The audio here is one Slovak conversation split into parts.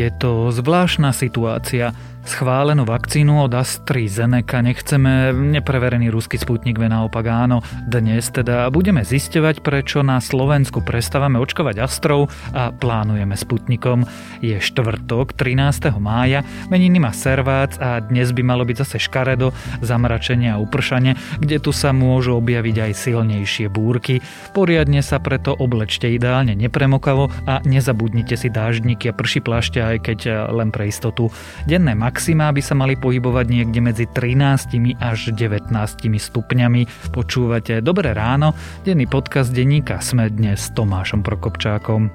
Je to zvláštna situácia. Schválenú vakcínu od AstraZeneca nechceme, nepreverený ruský sputnik ve naopak áno. Dnes teda budeme zisťovať, prečo na Slovensku prestávame očkovať Astrov a plánujeme Sputnikom. Je štvrtok, 13. mája, meniny má servác a dnes by malo byť zase škaredo, zamračenie a upršanie, kde tu sa môžu objaviť aj silnejšie búrky. Poriadne sa preto oblečte ideálne nepremokavo a nezabudnite si dáždniky a prší plašte aj keď len pre istotu. Denné maxima by sa mali pohybovať niekde medzi 13 až 19 stupňami. Počúvate Dobré ráno, denný podcast denníka Sme dnes s Tomášom Prokopčákom.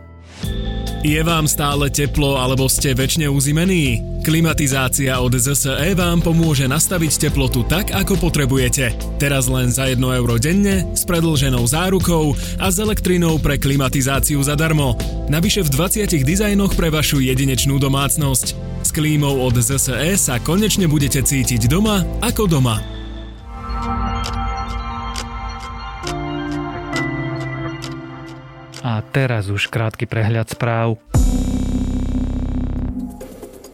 Je vám stále teplo alebo ste väčšine uzimení? Klimatizácia od ZSE vám pomôže nastaviť teplotu tak, ako potrebujete. Teraz len za 1 euro denne, s predlženou zárukou a s elektrinou pre klimatizáciu zadarmo. Navyše v 20 dizajnoch pre vašu jedinečnú domácnosť. S klímou od ZSE sa konečne budete cítiť doma ako doma. A teraz už krátky prehľad správ.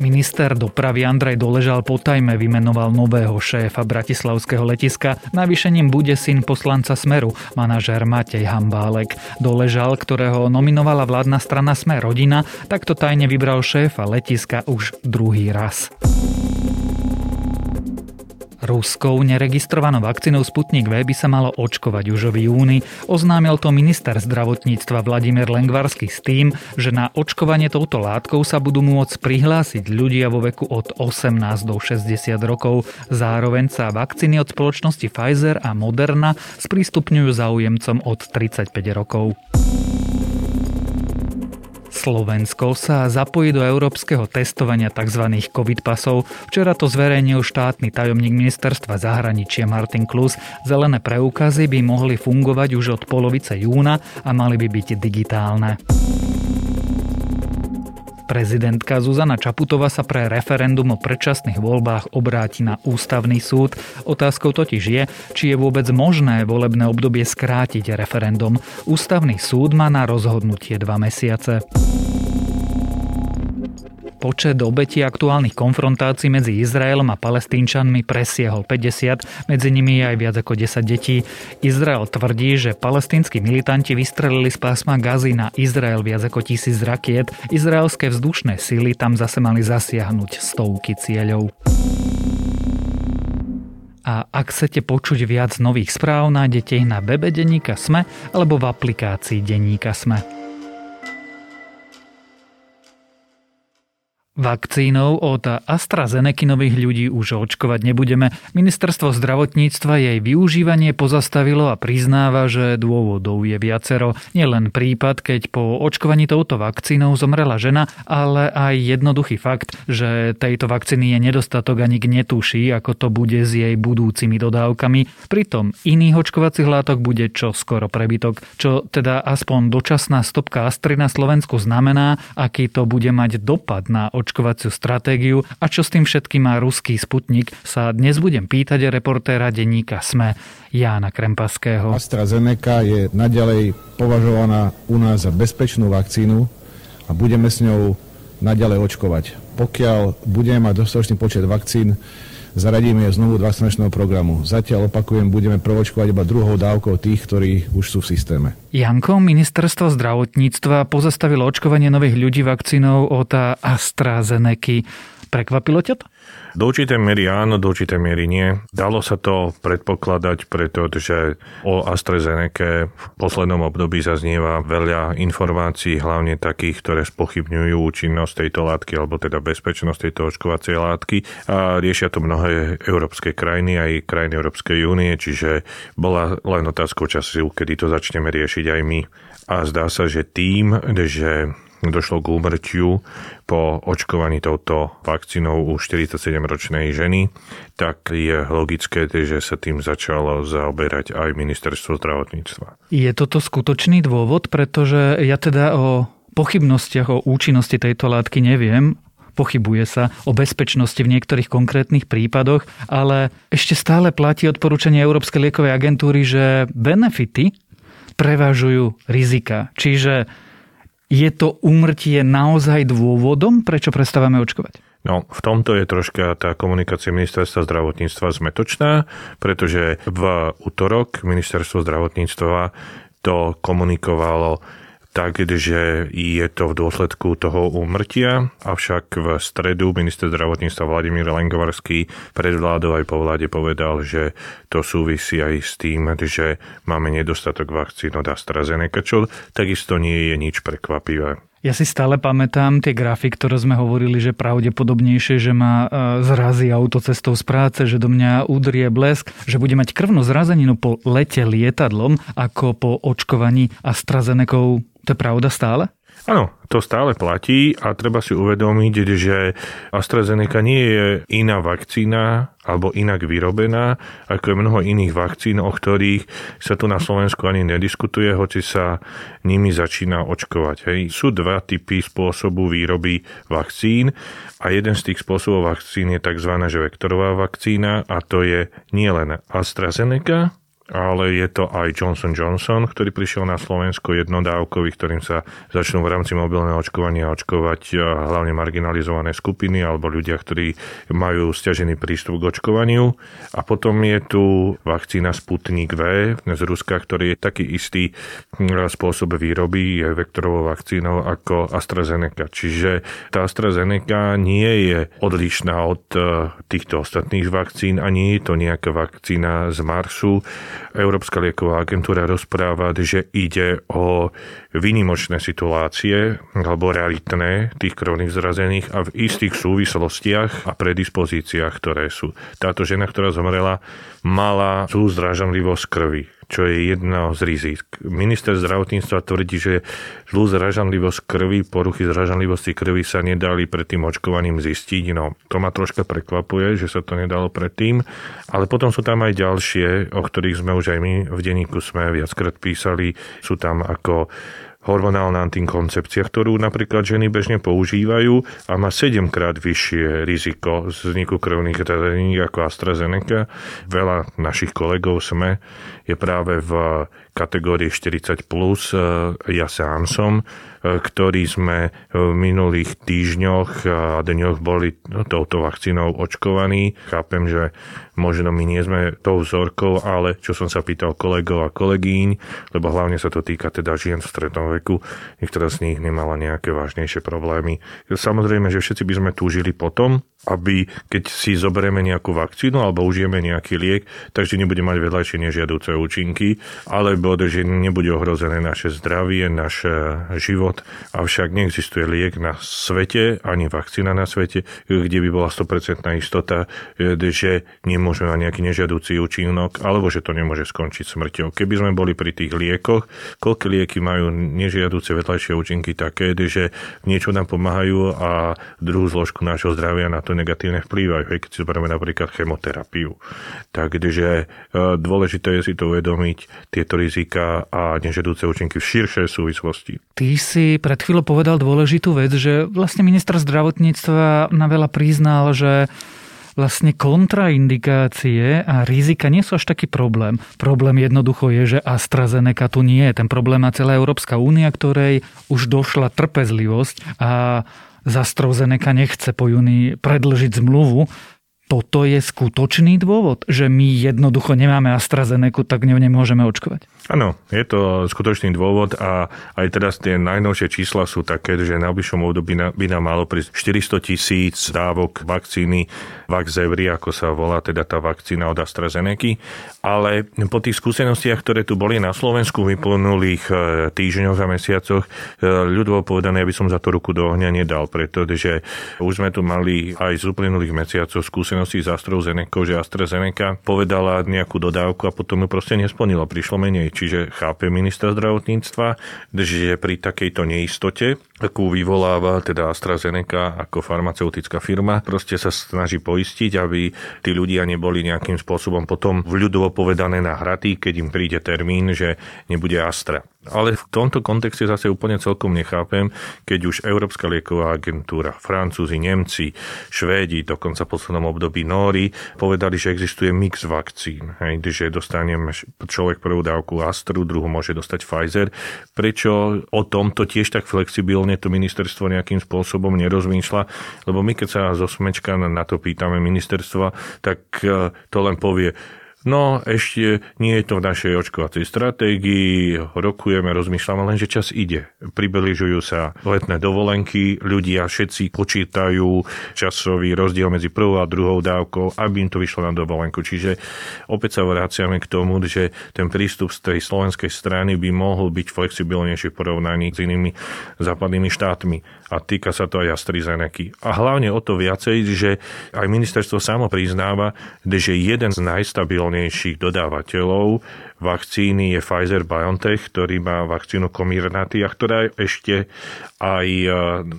Minister dopravy Andrej Doležal potajme vymenoval nového šéfa bratislavského letiska. Navýšením bude syn poslanca Smeru, manažér Matej Hambálek. Doležal, ktorého nominovala vládna strana Sme rodina, takto tajne vybral šéfa letiska už druhý raz. Ruskou neregistrovanou vakcínou Sputnik V by sa malo očkovať už v júni. Oznámil to minister zdravotníctva Vladimír Lengvarsky s tým, že na očkovanie touto látkou sa budú môcť prihlásiť ľudia vo veku od 18 do 60 rokov. Zároveň sa vakcíny od spoločnosti Pfizer a Moderna sprístupňujú záujemcom od 35 rokov. Slovensko sa zapojí do európskeho testovania tzv. COVID pasov. Včera to zverejnil štátny tajomník ministerstva zahraničia Martin Klus. Zelené preukazy by mohli fungovať už od polovice júna a mali by byť digitálne. Prezidentka Zuzana Čaputová sa pre referendum o predčasných voľbách obráti na ústavný súd. Otázkou totiž je, či je vôbec možné volebné obdobie skrátiť referendum. Ústavný súd má na rozhodnutie dva mesiace. Počet obetí aktuálnych konfrontácií medzi Izraelom a palestínčanmi presiehol 50, medzi nimi aj viac ako 10 detí. Izrael tvrdí, že palestínsky militanti vystrelili z pásma Gazy na Izrael viac ako tisíc rakiet. Izraelské vzdušné sily tam zase mali zasiahnuť stovky cieľov. A ak chcete počuť viac nových správ, nájdete ich na webe Deníka Sme alebo v aplikácii Deníka Sme. Vakcínou od AstraZeneca nových ľudí už očkovať nebudeme. Ministerstvo zdravotníctva jej využívanie pozastavilo a priznáva, že dôvodov je viacero. Nielen prípad, keď po očkovaní touto vakcínou zomrela žena, ale aj jednoduchý fakt, že tejto vakcíny je nedostatok a nik netuší, ako to bude s jej budúcimi dodávkami. Pritom iných očkovacích látok bude čo skoro prebytok, čo teda aspoň dočasná stopka Astry na Slovensku znamená, aký to bude mať dopad na očkovaciu stratégiu a čo s tým všetkým má ruský sputnik, sa dnes budem pýtať reportéra denníka SME Jána Krempaského. AstraZeneca je naďalej považovaná u nás za bezpečnú vakcínu a budeme s ňou naďalej očkovať. Pokiaľ budeme mať dostatočný počet vakcín, zaradíme znovu do vakcinačného programu. Zatiaľ opakujem, budeme provočkovať iba druhou dávkou tých, ktorí už sú v systéme. Janko, ministerstvo zdravotníctva pozastavilo očkovanie nových ľudí vakcínou od AstraZeneca. Prekvapilo ťa to? Do určitej miery áno, do určitej miery nie. Dalo sa to predpokladať, pretože o AstraZeneca v poslednom období zaznieva veľa informácií, hlavne takých, ktoré spochybňujú účinnosť tejto látky, alebo teda bezpečnosť tejto očkovacej látky. A riešia to mnohé európske krajiny, aj krajiny Európskej únie, čiže bola len otázkou času, kedy to začneme riešiť aj my. A zdá sa, že tým, že došlo k úmrtiu po očkovaní touto vakcínou u 47-ročnej ženy, tak je logické, že sa tým začalo zaoberať aj ministerstvo zdravotníctva. Je toto skutočný dôvod, pretože ja teda o pochybnostiach o účinnosti tejto látky neviem, pochybuje sa o bezpečnosti v niektorých konkrétnych prípadoch, ale ešte stále platí odporúčanie Európskej liekovej agentúry, že benefity prevažujú rizika. Čiže Je to úmrtie naozaj dôvodom, prečo prestávame očkovať? No, v tomto je troška tá komunikácia ministerstva zdravotníctva zmetočná, pretože v útorok ministerstvo zdravotníctva to komunikovalo takže je to v dôsledku toho úmrtia, avšak v stredu minister zdravotníctva Vladimír Lengovarský pred vládou aj po vláde povedal, že to súvisí aj s tým, že máme nedostatok vakcín od AstraZeneca, čo takisto nie je nič prekvapivé. Ja si stále pamätám tie grafy, ktoré sme hovorili, že pravdepodobnejšie, že ma e, zrazí auto cestou z práce, že do mňa udrie blesk, že bude mať krvnú zrazeninu po lete lietadlom ako po očkovaní AstraZenekou to je pravda stále? Áno, to stále platí a treba si uvedomiť, že AstraZeneca nie je iná vakcína alebo inak vyrobená, ako je mnoho iných vakcín, o ktorých sa tu na Slovensku ani nediskutuje, hoci sa nimi začína očkovať. Hej. Sú dva typy spôsobu výroby vakcín a jeden z tých spôsobov vakcín je tzv. vektorová vakcína a to je nielen AstraZeneca, ale je to aj Johnson Johnson, ktorý prišiel na Slovensko jednodávkový, ktorým sa začnú v rámci mobilného očkovania očkovať hlavne marginalizované skupiny alebo ľudia, ktorí majú stiažený prístup k očkovaniu. A potom je tu vakcína Sputnik V z Ruska, ktorý je taký istý spôsob výroby, je vektorovou vakcínou ako AstraZeneca. Čiže tá AstraZeneca nie je odlišná od e, týchto ostatných vakcín a nie je to nejaká vakcína z Marsu, Európska lieková agentúra rozpráva, že ide o vynimočné situácie alebo realitné tých krvných zrazených a v istých súvislostiach a predispozíciách, ktoré sú. Táto žena, ktorá zomrela, mala zúzdražanlivosť krvi čo je jedno z rizik. Minister zdravotníctva tvrdí, že zlú zražanlivosť krvi, poruchy zražanlivosti krvi sa nedali pred tým očkovaním zistiť. No, to ma troška prekvapuje, že sa to nedalo predtým. Ale potom sú tam aj ďalšie, o ktorých sme už aj my v denníku sme viackrát písali. Sú tam ako hormonálna antikoncepcia, ktorú napríklad ženy bežne používajú a má 7 krát vyššie riziko vzniku krvných zranení ako AstraZeneca. Veľa našich kolegov sme je práve v kategórii 40+, plus. ja sám som ktorí sme v minulých týždňoch a dňoch boli touto vakcínou očkovaní. Chápem, že možno my nie sme tou vzorkou, ale čo som sa pýtal kolegov a kolegyň, lebo hlavne sa to týka teda žien v strednom veku, niektorá z nich nemala nejaké vážnejšie problémy. Samozrejme, že všetci by sme túžili potom, aby keď si zoberieme nejakú vakcínu alebo užijeme nejaký liek, takže nebude mať vedľajšie nežiaduce účinky, alebo že nebude ohrozené naše zdravie, náš život. Avšak neexistuje liek na svete, ani vakcína na svete, kde by bola 100% istota, že nemôžeme mať nejaký nežiaducí účinok, alebo že to nemôže skončiť smrťou. Keby sme boli pri tých liekoch, koľko lieky majú nežiaduce vedľajšie účinky také, že niečo nám pomáhajú a druhú zložku nášho zdravia na to negatívne vplývajú, aj keď si zoberieme napríklad chemoterapiu. Takže e, dôležité je si to uvedomiť, tieto rizika a nežedúce účinky v širšej súvislosti. Ty si pred chvíľou povedal dôležitú vec, že vlastne minister zdravotníctva na veľa priznal, že vlastne kontraindikácie a rizika nie sú až taký problém. Problém jednoducho je, že AstraZeneca tu nie je. Ten problém má celá Európska únia, ktorej už došla trpezlivosť a Zastrozeneca nechce po júni predlžiť zmluvu, toto je skutočný dôvod, že my jednoducho nemáme AstraZeneca, tak ňou nemôžeme očkovať? Áno, je to skutočný dôvod a aj teraz tie najnovšie čísla sú také, že na najbližšom období by nám malo prísť 400 tisíc dávok vakcíny Vaxzevri, ako sa volá teda tá vakcína od AstraZeneca. Ale po tých skúsenostiach, ktoré tu boli na Slovensku v vyplnulých e, týždňoch a mesiacoch, e, ľudovo povedané, by som za to ruku do ohňa nedal, pretože už sme tu mali aj z uplynulých mesiacov skúsenosti skúsenosti s AstraZeneca, že AstraZeneca povedala nejakú dodávku a potom ju proste nesplnila, prišlo menej. Čiže chápe minister zdravotníctva, že pri takejto neistote, akú vyvoláva teda AstraZeneca ako farmaceutická firma, proste sa snaží poistiť, aby tí ľudia neboli nejakým spôsobom potom v ľudovo povedané nahratí, keď im príde termín, že nebude Astra. Ale v tomto kontexte zase úplne celkom nechápem, keď už Európska lieková agentúra, Francúzi, Nemci, Švédi, dokonca v poslednom období Nóri, povedali, že existuje mix vakcín. Hej, že dostane človek prvú dávku Astru, druhú môže dostať Pfizer. Prečo o tomto tiež tak flexibilne to ministerstvo nejakým spôsobom nerozmýšľa? Lebo my, keď sa zo smečka na to pýtame ministerstva, tak eh, to len povie, No, ešte nie je to v našej očkovacej stratégii, rokujeme, rozmýšľame, len že čas ide. Približujú sa letné dovolenky, ľudia všetci počítajú časový rozdiel medzi prvou a druhou dávkou, aby im to vyšlo na dovolenku. Čiže opäť sa vraciame k tomu, že ten prístup z tej slovenskej strany by mohol byť flexibilnejší v porovnaní s inými západnými štátmi. A týka sa to aj AstraZeneca. A hlavne o to viacej, že aj ministerstvo samo priznáva, že jeden z najstabilnejších najsilnejších dodávateľov vakcíny je Pfizer-BioNTech, ktorý má vakcínu Comirnaty a ktorá je ešte aj e,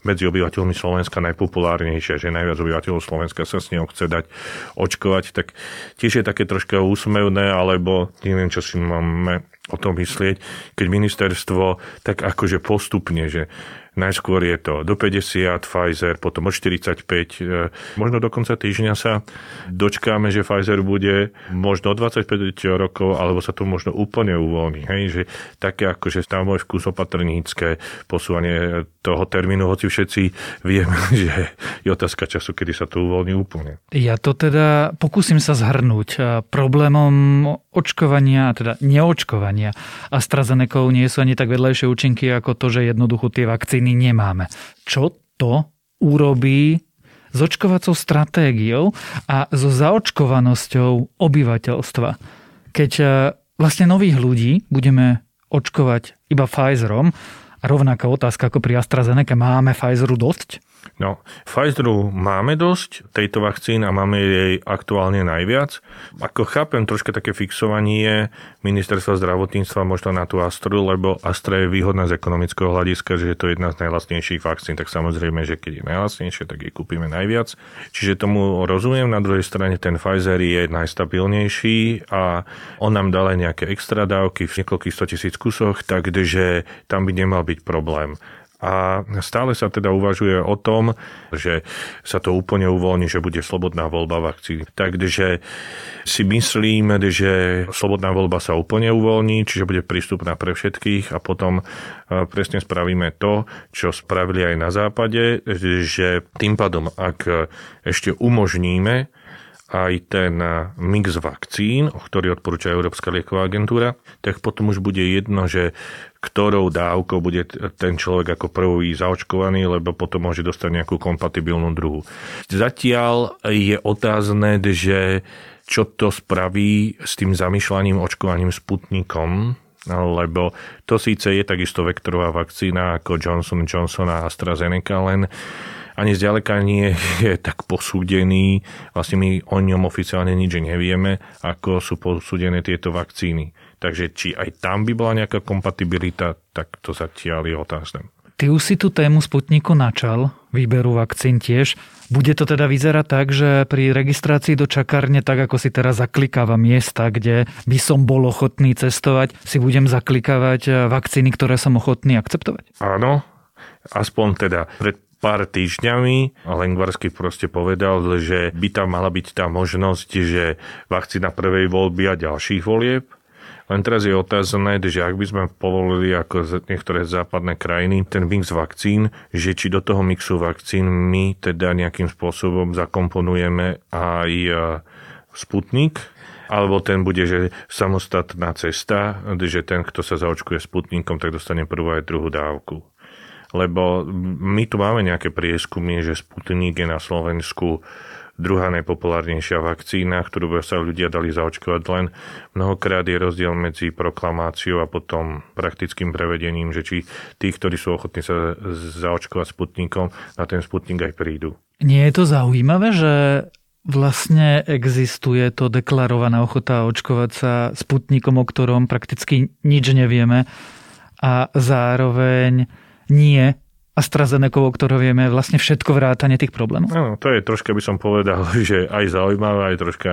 medzi obyvateľmi Slovenska najpopulárnejšia, že najviac obyvateľov Slovenska sa s ňou chce dať očkovať, tak tiež je také troška úsmevné, alebo neviem, čo si máme o tom myslieť, keď ministerstvo tak akože postupne, že Najskôr je to do 50 Pfizer, potom od 45. E, možno do konca týždňa sa dočkáme, že Pfizer bude možno 25 rokov, alebo sa to možno úplne uvoľní. Hej? Že také ako, že tam môj vkus opatrnícke posúvanie toho termínu, hoci všetci vieme, že je otázka času, kedy sa to uvoľní úplne. Ja to teda pokúsim sa zhrnúť. Problémom očkovania, teda neočkovania AstraZeneca nie sú ani tak vedľajšie účinky ako to, že jednoducho tie vakcíny vakcíny nemáme. Čo to urobí s očkovacou stratégiou a so zaočkovanosťou obyvateľstva? Keď e, vlastne nových ľudí budeme očkovať iba Pfizerom, a rovnaká otázka ako pri AstraZeneca, máme Pfizeru dosť? No, Pfizeru máme dosť tejto vakcíny a máme jej aktuálne najviac. Ako chápem troška také fixovanie ministerstva zdravotníctva možno na tú Astru, lebo Astra je výhodná z ekonomického hľadiska, že je to jedna z najlastnejších vakcín, tak samozrejme, že keď je najlastnejšie, tak jej kúpime najviac. Čiže tomu rozumiem. Na druhej strane ten Pfizer je najstabilnejší a on nám dal aj nejaké extra dávky v niekoľkých 100 tisíc kusoch, takže tam by nemal byť problém. A stále sa teda uvažuje o tom, že sa to úplne uvoľní, že bude slobodná voľba vakcín. Takže si myslím, že slobodná voľba sa úplne uvoľní, čiže bude prístupná pre všetkých a potom e, presne spravíme to, čo spravili aj na západe, že tým pádom, ak ešte umožníme aj ten mix vakcín, ktorý odporúča Európska lieková agentúra, tak potom už bude jedno, že ktorou dávkou bude ten človek ako prvý zaočkovaný, lebo potom môže dostať nejakú kompatibilnú druhu. Zatiaľ je otázne, že čo to spraví s tým zamýšľaním očkovaním Sputnikom, lebo to síce je takisto vektorová vakcína ako Johnson Johnson a AstraZeneca, len ani zďaleka nie je tak posúdený. Vlastne my o ňom oficiálne nič nevieme, ako sú posúdené tieto vakcíny. Takže či aj tam by bola nejaká kompatibilita, tak to zatiaľ je otázne. Ty už si tú tému Sputniku načal, výberu vakcín tiež. Bude to teda vyzerať tak, že pri registrácii do čakárne, tak ako si teraz zaklikáva miesta, kde by som bol ochotný cestovať, si budem zaklikávať vakcíny, ktoré som ochotný akceptovať? Áno, aspoň teda pred pár týždňami Lengvarsky proste povedal, že by tam mala byť tá možnosť, že vakcína prvej voľby a ďalších volieb len teraz je otázne, že ak by sme povolili ako niektoré západné krajiny ten mix vakcín, že či do toho mixu vakcín my teda nejakým spôsobom zakomponujeme aj e, Sputnik, alebo ten bude, že samostatná cesta, že ten, kto sa zaočkuje Sputnikom, tak dostane prvú aj druhú dávku. Lebo my tu máme nejaké prieskumy, že Sputnik je na Slovensku druhá najpopulárnejšia vakcína, ktorú sa ľudia dali zaočkovať len. Mnohokrát je rozdiel medzi proklamáciou a potom praktickým prevedením, že či tí, ktorí sú ochotní sa zaočkovať Sputnikom, na ten Sputnik aj prídu. Nie je to zaujímavé, že vlastne existuje to deklarovaná ochota očkovať sa Sputnikom, o ktorom prakticky nič nevieme a zároveň nie AstraZeneca, o ktorom vieme vlastne všetko vrátane tých problémov? Áno, to je troška, by som povedal, že aj zaujímavé, aj troška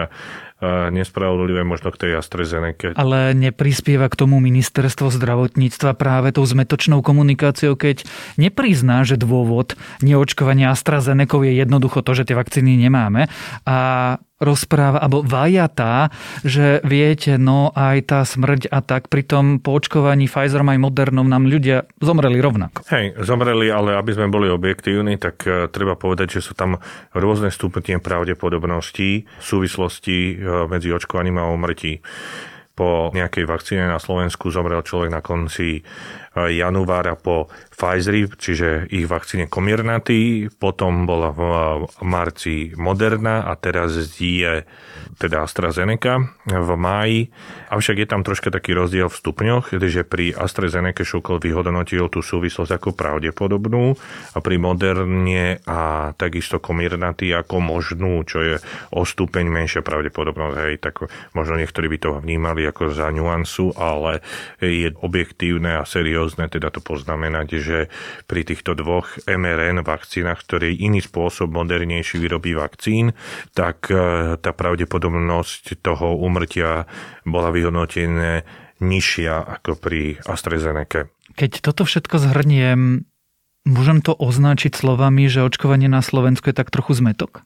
nespravodlivé možno k tej AstraZeneca. Ale neprispieva k tomu ministerstvo zdravotníctva práve tou zmetočnou komunikáciou, keď neprizná, že dôvod neočkovania AstraZeneca je jednoducho to, že tie vakcíny nemáme a rozpráva, alebo vajatá, že viete, no aj tá smrť a tak, pri tom po očkovaní Pfizerom aj Modernom nám ľudia zomreli rovnako. Hej, zomreli, ale aby sme boli objektívni, tak uh, treba povedať, že sú tam rôzne stupne pravdepodobností súvislosti uh, medzi očkovaním a umrtí po nejakej vakcíne na Slovensku zomrel človek na konci januára po Pfizeri, čiže ich vakcíne Comirnaty, potom bola v marci Moderna a teraz je teda AstraZeneca v máji. Avšak je tam troška taký rozdiel v stupňoch, že pri AstraZeneca Šukol vyhodnotil tú súvislosť ako pravdepodobnú a pri Moderne a takisto Comirnaty ako možnú, čo je o stupeň menšia pravdepodobnosť. Hej, tak možno niektorí by to vnímali ako za nuansu, ale je objektívne a seriózne teda to poznamenať, že pri týchto dvoch mRN vakcínach, ktorý iný spôsob modernejší vyrobí vakcín, tak e, tá pravdepodobnosť toho umrtia bola vyhodnotená nižšia ako pri AstraZeneca. Keď toto všetko zhrniem, môžem to označiť slovami, že očkovanie na Slovensku je tak trochu zmetok?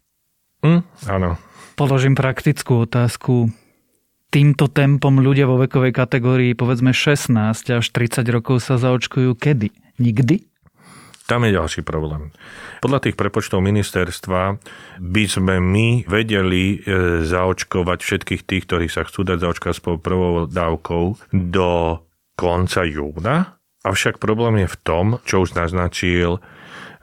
Hm, áno. Položím praktickú otázku týmto tempom ľudia vo vekovej kategórii povedzme 16 až 30 rokov sa zaočkujú kedy? Nikdy? Tam je ďalší problém. Podľa tých prepočtov ministerstva by sme my vedeli e, zaočkovať všetkých tých, ktorí sa chcú dať zaočkovať s prvou dávkou do konca júna. Avšak problém je v tom, čo už naznačil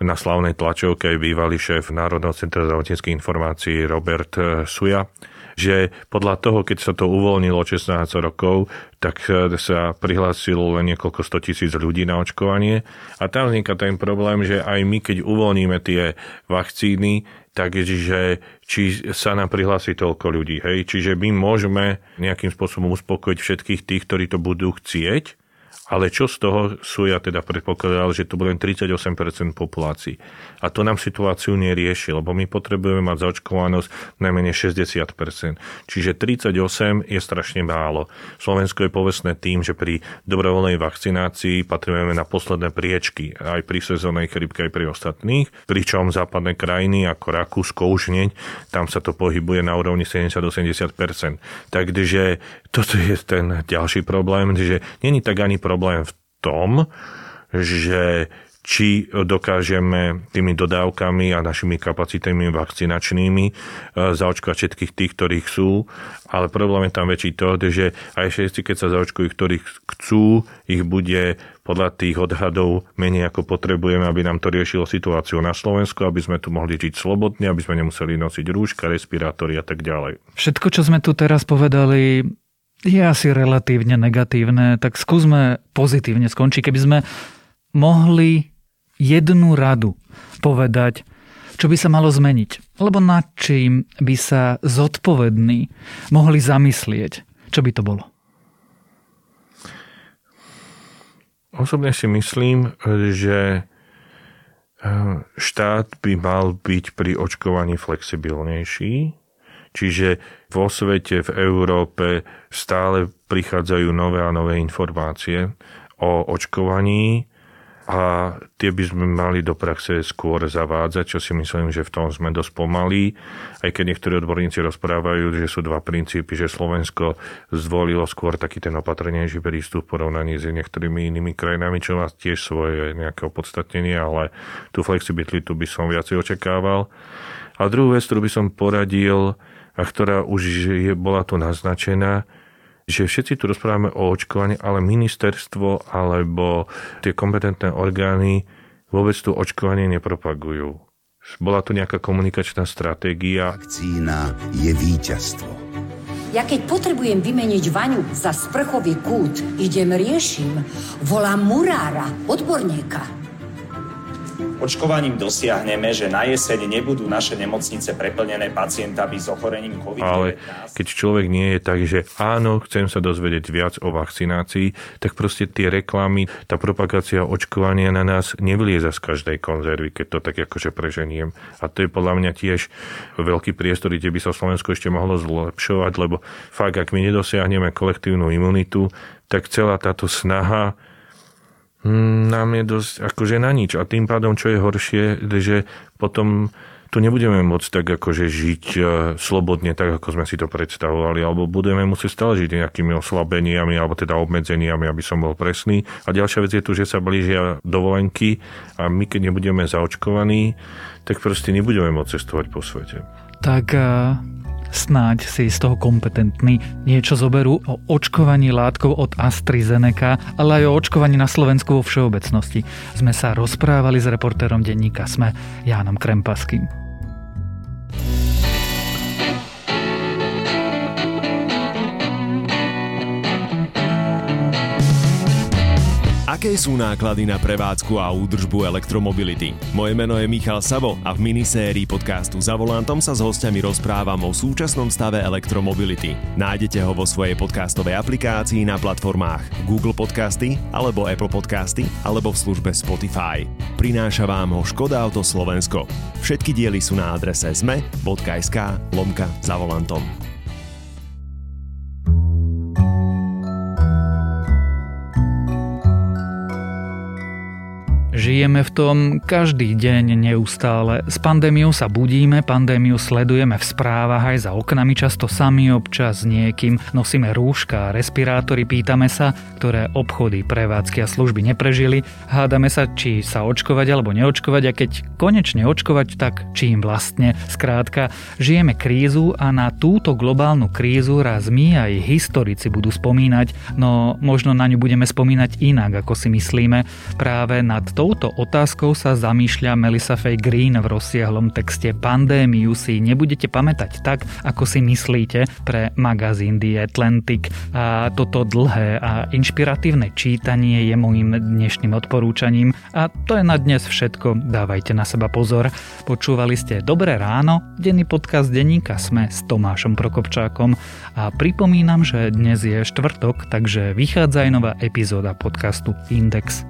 na slavnej tlačovke bývalý šéf Národného centra zdravotníckých informácií Robert e, Suja, že podľa toho, keď sa to uvoľnilo 16 rokov, tak sa prihlásilo len niekoľko 100 tisíc ľudí na očkovanie. A tam vzniká ten problém, že aj my, keď uvoľníme tie vakcíny, takže či sa nám prihlási toľko ľudí. Hej? Čiže my môžeme nejakým spôsobom uspokojiť všetkých tých, ktorí to budú chcieť, ale čo z toho sú ja teda predpokladal, že to bude len 38% populácií. A to nám situáciu nerieši, lebo my potrebujeme mať zaočkovanosť najmenej 60%. Čiže 38 je strašne málo. Slovensko je povestné tým, že pri dobrovoľnej vakcinácii patrujeme na posledné priečky, aj pri sezónnej chrypke, aj pri ostatných, pričom západné krajiny ako Rakúsko už hneď, tam sa to pohybuje na úrovni 70-80%. Takže toto je ten ďalší problém, že není tak ani problém problém v tom, že či dokážeme tými dodávkami a našimi kapacitami vakcinačnými e, zaočkovať všetkých tých, ktorých sú, ale problém je tam väčší to, že aj všetci, keď sa zaočkujú, ktorých chcú, ich bude podľa tých odhadov menej ako potrebujeme, aby nám to riešilo situáciu na Slovensku, aby sme tu mohli žiť slobodne, aby sme nemuseli nosiť rúška, respirátory a tak ďalej. Všetko, čo sme tu teraz povedali, je asi relatívne negatívne, tak skúsme pozitívne skončiť. Keby sme mohli jednu radu povedať, čo by sa malo zmeniť, alebo nad čím by sa zodpovední mohli zamyslieť, čo by to bolo? Osobne si myslím, že eh, štát by mal byť pri očkovaní flexibilnejší, Čiže vo svete, v Európe stále prichádzajú nové a nové informácie o očkovaní a tie by sme mali do praxe skôr zavádzať, čo si myslím, že v tom sme dosť pomalí. Aj keď niektorí odborníci rozprávajú, že sú dva princípy, že Slovensko zvolilo skôr taký ten opatrnejší prístup v porovnaní s niektorými inými krajinami, čo má tiež svoje nejaké opodstatnenie, ale tú flexibilitu by som viacej očakával. A druhú vec, ktorú by som poradil, a ktorá už je, bola tu naznačená, že všetci tu rozprávame o očkovaní, ale ministerstvo alebo tie kompetentné orgány vôbec tu očkovanie nepropagujú. Bola tu nejaká komunikačná stratégia. Vakcína je víťazstvo. Ja keď potrebujem vymeniť vaňu za sprchový kút, idem riešim, volám murára, odborníka. Očkovaním dosiahneme, že na jeseň nebudú naše nemocnice preplnené pacientami s ochorením COVID-19. Ale keď človek nie je tak, že áno, chcem sa dozvedieť viac o vakcinácii, tak proste tie reklamy, tá propagácia očkovania na nás nevylieza z každej konzervy, keď to tak akože preženiem. A to je podľa mňa tiež veľký priestor, kde by sa Slovensko ešte mohlo zlepšovať, lebo fakt, ak my nedosiahneme kolektívnu imunitu, tak celá táto snaha nám je dosť akože na nič. A tým pádom, čo je horšie, že potom tu nebudeme môcť tak akože žiť e, slobodne, tak ako sme si to predstavovali, alebo budeme musieť stále žiť nejakými oslabeniami, alebo teda obmedzeniami, aby som bol presný. A ďalšia vec je tu, že sa blížia dovolenky a my keď nebudeme zaočkovaní, tak proste nebudeme môcť cestovať po svete. Tak snáď si z toho kompetentní niečo zoberú o očkovaní látkov od AstraZeneca, ale aj o očkovaní na Slovensku vo všeobecnosti. Sme sa rozprávali s reportérom denníka SME Jánom Krempaským. Aké sú náklady na prevádzku a údržbu elektromobility? Moje meno je Michal Savo a v minisérii podcastu Za volantom sa s hostiami rozprávam o súčasnom stave elektromobility. Nájdete ho vo svojej podcastovej aplikácii na platformách Google Podcasty alebo Apple Podcasty alebo v službe Spotify. Prináša vám ho Škoda Auto Slovensko. Všetky diely sú na adrese zme.sk lomka za volantom. Žijeme v tom každý deň neustále. S pandémiou sa budíme, pandémiu sledujeme v správach aj za oknami, často sami občas niekým. Nosíme rúška a respirátory, pýtame sa, ktoré obchody, prevádzky a služby neprežili. Hádame sa, či sa očkovať alebo neočkovať a keď konečne očkovať, tak čím vlastne. Skrátka, žijeme krízu a na túto globálnu krízu raz my aj historici budú spomínať, no možno na ňu budeme spomínať inak, ako si myslíme. Práve nad tou touto otázkou sa zamýšľa Melissa Fay Green v rozsiahlom texte Pandémiu si nebudete pamätať tak, ako si myslíte pre magazín The Atlantic. A toto dlhé a inšpiratívne čítanie je môjim dnešným odporúčaním. A to je na dnes všetko. Dávajte na seba pozor. Počúvali ste Dobré ráno, denný podcast denníka Sme s Tomášom Prokopčákom a pripomínam, že dnes je štvrtok, takže vychádza aj nová epizóda podcastu Index.